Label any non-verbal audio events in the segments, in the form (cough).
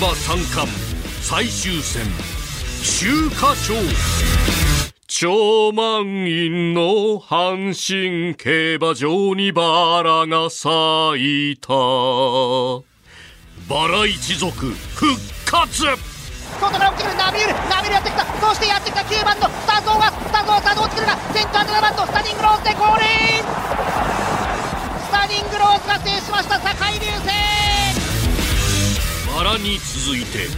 馬三冠最終戦秋華賞超満員の阪神競馬場にバラが咲いた。バラ一族復活。外から起きるナビルナビルやってきた。そしてやってきた9番のスタゾーがスターゾーがどう作るかセンター7番のスタニングローズで降臨。スタニングローズが制しました坂井流星バラに続いて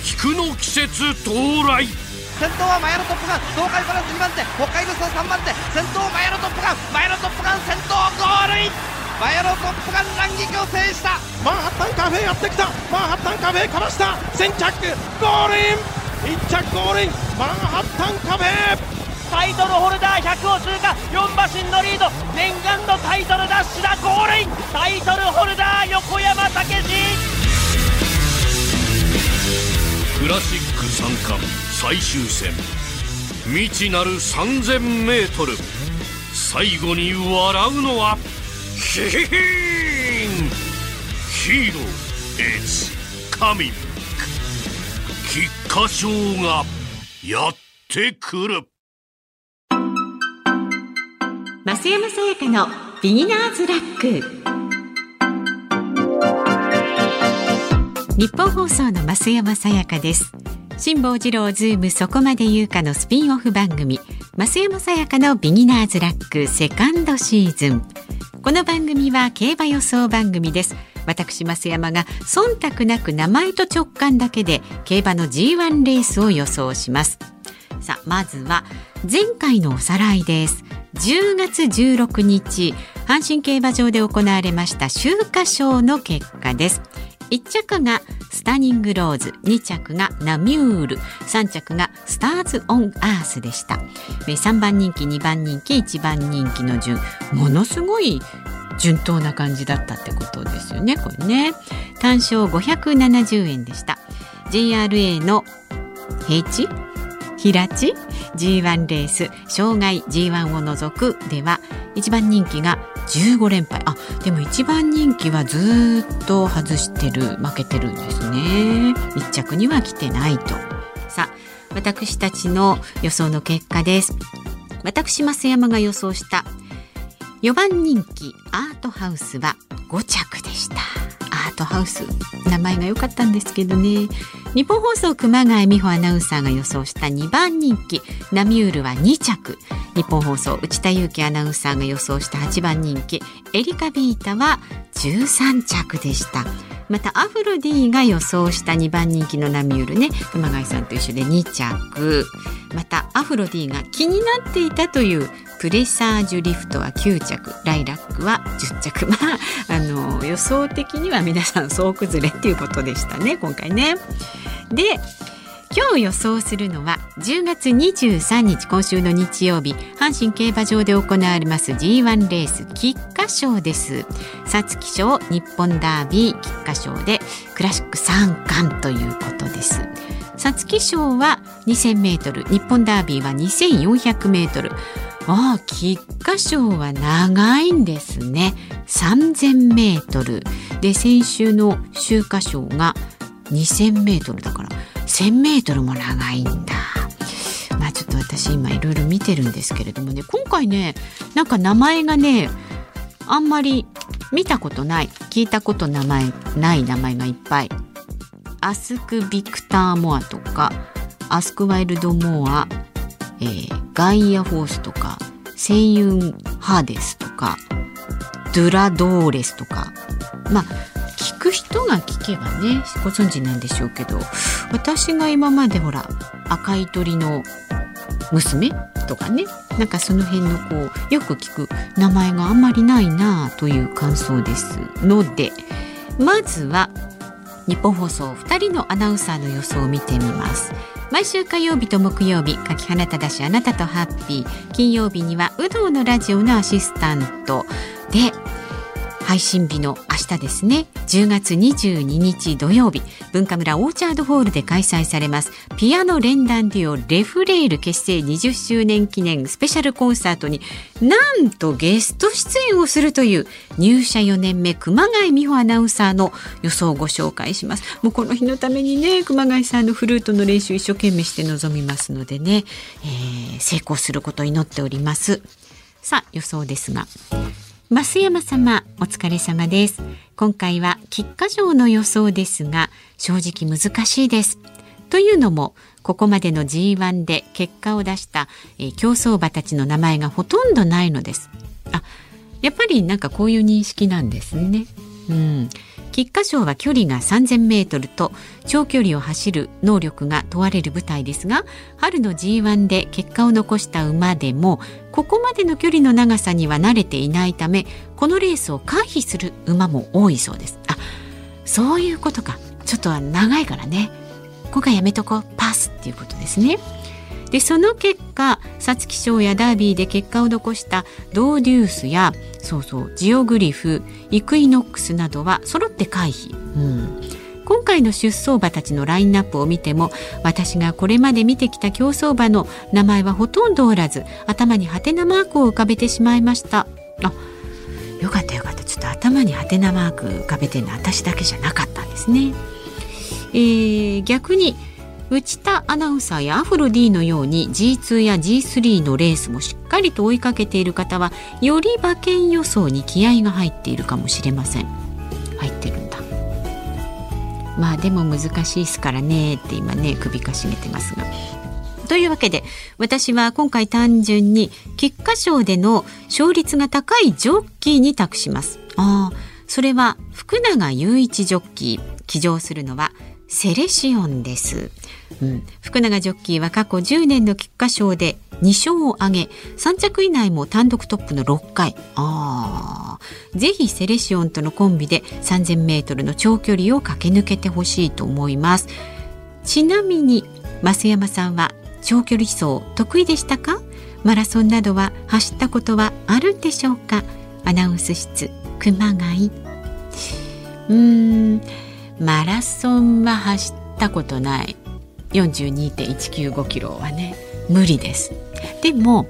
菊の季節到来。先頭はマヤのトップガン東海バランス2番手北海道さん3番手。先頭マヤのトップガンマヤのトップガン先頭ゴールイン。マヤのトップガン乱撃を制した。マンハッタンカフェやってきた。マンハッタンカフェかました。先着ゴールイン。1着ゴールイン。マンハッタンカフェ。タイトルホルダー100を通過。4馬身のリード。念願のタイトルダッシュだ。ゴールイン。タイトルホルダー横山武史クラシック三冠最終戦。未知なる 3000m 最後に笑うのはヒヒヒーン。ヒーロー It's coming 菊花賞がやってくる。増山さやかのビギナーズラック。ニッポン放送の増山さやかです。辛坊治郎ズームそこまで言うかのスピンオフ番組増山さやかのビギナーズラックセカンドシーズン。この番組は競馬予想番組です。私増山が忖度なく名前と直感だけで競馬の G1 レースを予想します。さあまずは前回のおさらいです。10月16日阪神競馬場で行われました秋華賞の結果です。1着がスタニングローズ2着がナミュール3着がスターズ・オン・アースでした。3番人気2番人気1番人気の順。ものすごい順当な感じだったってことですよねこれね。単勝570円でした。JRA の平地？平地？G1 レース。障害 G1 を除く。では1番人気が15連敗。あでも1番人気はずっと外してる負けてるんですね。1着には来てないと。さあ私たちの予想の結果です。私増山が予想した4番人気アートハウスは5着でした。アートハウス名前が良かったんですけどね。日本放送熊谷美穂アナウンサーが予想した2番人気ナミュールは2着。日本放送内田裕樹アナウンサーが予想した8番人気エリカビータは13着でした。またアフロディが予想した2番人気のナミュールね熊谷さんと一緒で2着。またアフロディが気になっていたというプレサージュリフトは9着。ライラックは10着。(laughs) まああの予想的には皆さん総崩れっていうことでしたね今回ね。で今日予想するのは10月23日今週の日曜日。阪神競馬場で行われます G1 レース菊花賞です。皐月賞日本ダービー菊花賞でクラシック三冠ということです。皐月賞は2000メートル日本ダービーは2400メートル。ああ菊花賞は長いんですね。3000メートル。で先週の秋華賞が2000メートルだから。1000メートルも長いんだ。まあちょっと私今いろいろ見てるんですけれどもね今回ねなんか名前がねあんまり見たことない聞いたこと名前ない名前がいっぱい。アスク・ビクター・モアとかアスク・ワイルド・モア、えー、ガイア・フォースとかセイユン・ハーデスとかドゥラ・ドーレスとかまあ聞く人が聞けばねご存知なんでしょうけど私が今までほら赤い鳥の娘とかねなんかその辺のこうよく聞く名前があんまりないなという感想ですのでまずは日本放送2人のアナウンサーの予想を見てみます。毎週火曜日と木曜日柿花ただしあなたとハッピー。金曜日には有働のラジオのアシスタント。で配信日の明日ですね。10月22日土曜日。文化村オーチャードホールで開催されます。ピアノ連弾デュオレフレール結成20周年記念スペシャルコンサートになんとゲスト出演をするという入社4年目熊谷美穂アナウンサーの予想をご紹介します。もうこの日のためにね熊谷さんのフルートの練習一生懸命して臨みますのでね、えー、成功することを祈っております。さあ予想ですが。増山様お疲れ様です。今回は菊花城の予想ですが正直難しいです。というのもここまでの G1 で結果を出した、えー、競走馬たちの名前がほとんどないのです。あやっぱりなんかこういう認識なんですね。うん。菊花賞は距離が3000メートルと長距離を走る能力が問われる舞台ですが春の G1 で結果を残した馬でもここまでの距離の長さには慣れていないためこのレースを回避する馬も多いそうです。あそういうことか。ちょっとは長いからね。ここがやめとこう。パスっていうことですね。でその結果皐月賞やダービーで結果を残したドーデュースやそうそうジオグリフイクイノックスなどは揃って回避、うん、今回の出走馬たちのラインナップを見ても私がこれまで見てきた競走馬の名前はほとんどおらず頭にハテナマークを浮かべてしまいました。あよかったよかった。ちょっと頭にハテナマーク浮かべてるの私だけじゃなかったんですね、えー、逆に内田アナウンサーやアフロ D のように G2 や G3 のレースもしっかりと追いかけている方はより馬券予想に気合が入っているかもしれません。入ってるんだ。まあでも難しいですからねって今ね首かしげてますが。というわけで私は今回単純に菊花賞での勝率が高いジョッキーに託します。ああそれは福永雄一ジョッキー。騎乗するのはセレシオンです、うん、福永ジョッキーは過去10年の菊花賞で2勝を挙げ3着以内も単独トップの6回。あぜひセレシオンとのコンビで 3000m の長距離を駆け抜けてほしいと思います。ちなみに増山さんは長距離走得意でしたか？マラソンなどは走ったことはあるでしょうか？アナウンス室熊谷。うーんマラソンは走ったことない。42.195キロはね無理です。でも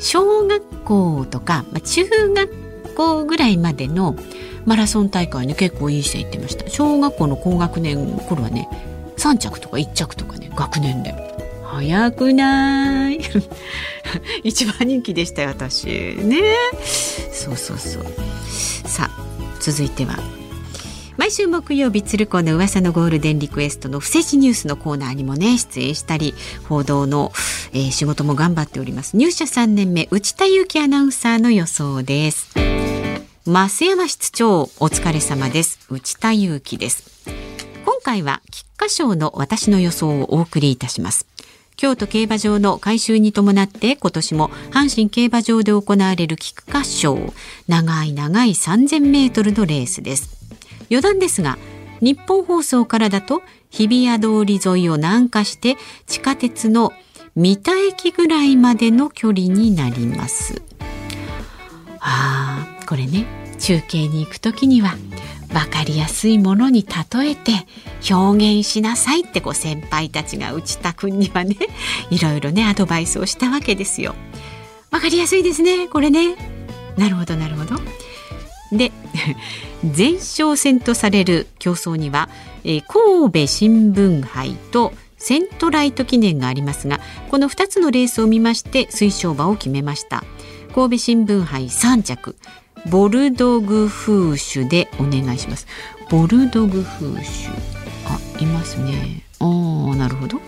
小学校とか、まあ、中学校ぐらいまでのマラソン大会に結構いい線いってました。小学校の高学年頃はね3着とか1着とかね学年で。早くない？(laughs) 一番人気でしたよ私。ね。そうそうそう。さあ続いては。毎週木曜日鶴子の噂のゴールデンリクエストの不正ニュースのコーナーにもね出演したり報道の、えー、仕事も頑張っております。入社3年目内田裕樹アナウンサーの予想です。増山室長お疲れ様です。内田裕樹です。今回は菊花賞の私の予想をお送りいたします。京都競馬場の改修に伴って今年も阪神競馬場で行われる菊花賞。長い長い3000メートルのレースです。余談ですが日本放送からだと日比谷通り沿いを南下して地下鉄の三田駅ぐらいまでの距離になりますああこれね中継に行く時には分かりやすいものに例えて表現しなさいってこう先輩たちが内田君にはね (laughs) いろいろねアドバイスをしたわけですよ。分かりやすいですねこれね。なるほどなるほど。で前哨戦とされる競争には、えー、神戸新聞杯とセントライト記念がありますがこの2つのレースを見まして推奨馬を決めました。神戸新聞杯3着。ボルドグフーシュでお願いします。ボルドグフーシュあいますね。ああなるほど。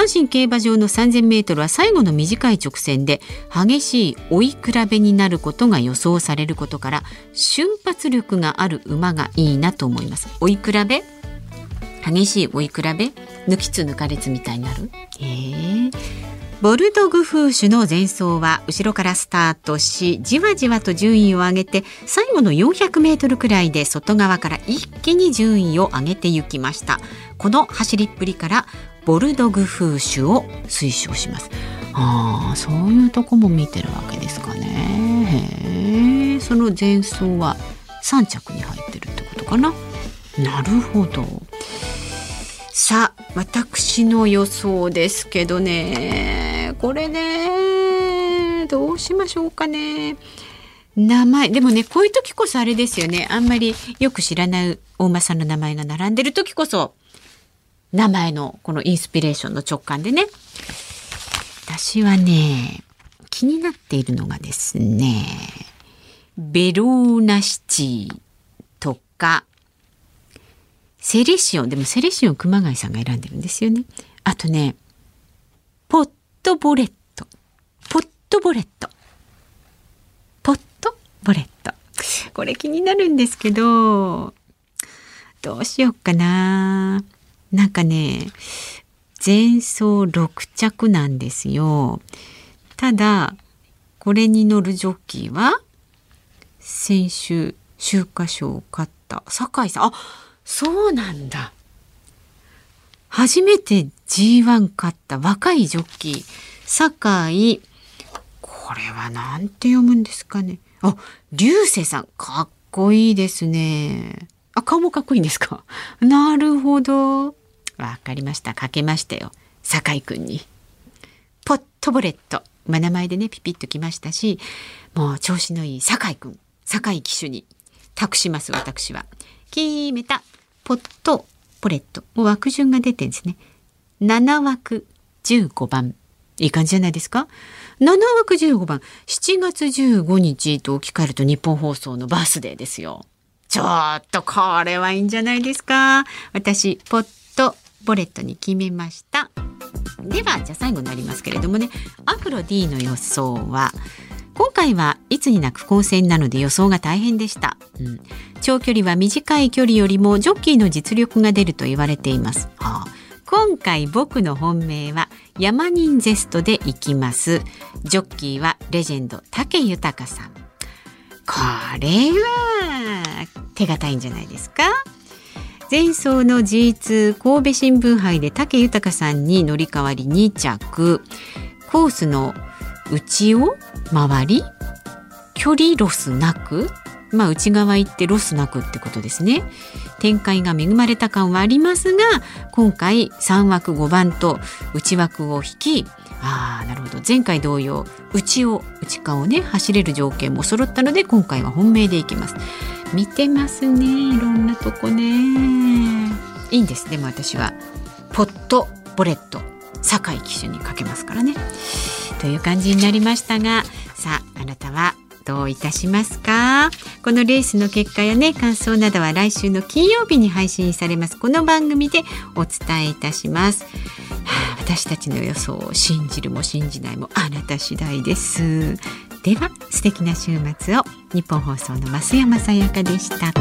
阪神競馬場の3000メートルは最後の短い直線で激しい追い比べになることが予想されることから瞬発力がある馬がいいなと思います。追い比べ？激しい追い比べ？抜きつ抜かれつみたいになる？えー、ボルドグフーシュの前走は後ろからスタートしじわじわと順位を上げて最後の400メートルくらいで外側から一気に順位を上げていきました。この走りっぷりからボルドグ風種を推奨します。ああそういうとこも見てるわけですかね。へえその前奏は3着に入ってるってことかな？なるほど。さあ私の予想ですけどね。これねどうしましょうかね。名前でもねこういう時こそあれですよね。あんまりよく知らない大馬さんの名前が並んでる時こそ名前のこのインスピレーションの直感でね。私はね気になっているのがですねベローナシティとかセレシオンでもセレシオン熊谷さんが選んでるんですよね。あとねポットボレット。ポットボレット。ポットボレット。これ気になるんですけどどうしようかな。なんかね前走6着なんですよ。ただこれに乗るジョッキーは先週秋華賞を勝った。酒井さん。あそうなんだ。初めて G1 勝った。若いジョッキー。酒井。これはなんて読むんですかね。あ流星さん。かっこいいですね。あ顔もかっこいいんですか。なるほど。わかりました。かけましたよ。酒井くんに。ポットボレット。まあ、名前でねピピッときましたしもう調子のいい酒井くん酒井騎手に。託します私は。決めた。ポットポレット。もう枠順が出てんですね。7枠15番。いい感じじゃないですか？7枠15番。7月15日と置き換えると日本放送のバースデーですよ。ちょっとこれはいいんじゃないですか？私ポットボレットに決めました。ではじゃあ最後になりますけれどもね。アフロ D の予想は今回はいつになく混戦なので予想が大変でした、うん、長距離は短い距離よりもジョッキーの実力が出ると言われています、はあ、今回僕の本命はヤマニンゼストで行きます。ジョッキーはレジェンド武豊さん。これは手堅いんじゃないですか？前走の G2 神戸新聞杯で武豊さんに乗り換わり2着。コースの内を回り距離ロスなくまあ内側行ってロスなくってことですね。展開が恵まれた感はありますが今回3枠5番と内枠を引きあなるほど。前回同様内を内側をね走れる条件も揃ったので今回は本命でいきます。見てますね。いろんなとこね。いいんですでも私は。ポットボレット。酒井騎手にかけますからね。という感じになりましたがさああなたはどういたしますか？このレースの結果やね感想などは来週の金曜日に配信されます。この番組でお伝えいたします、はあ、私たちの予想を信じるも信じないもあなた次第です。では素敵な週末を。日本放送の増山さやかでした。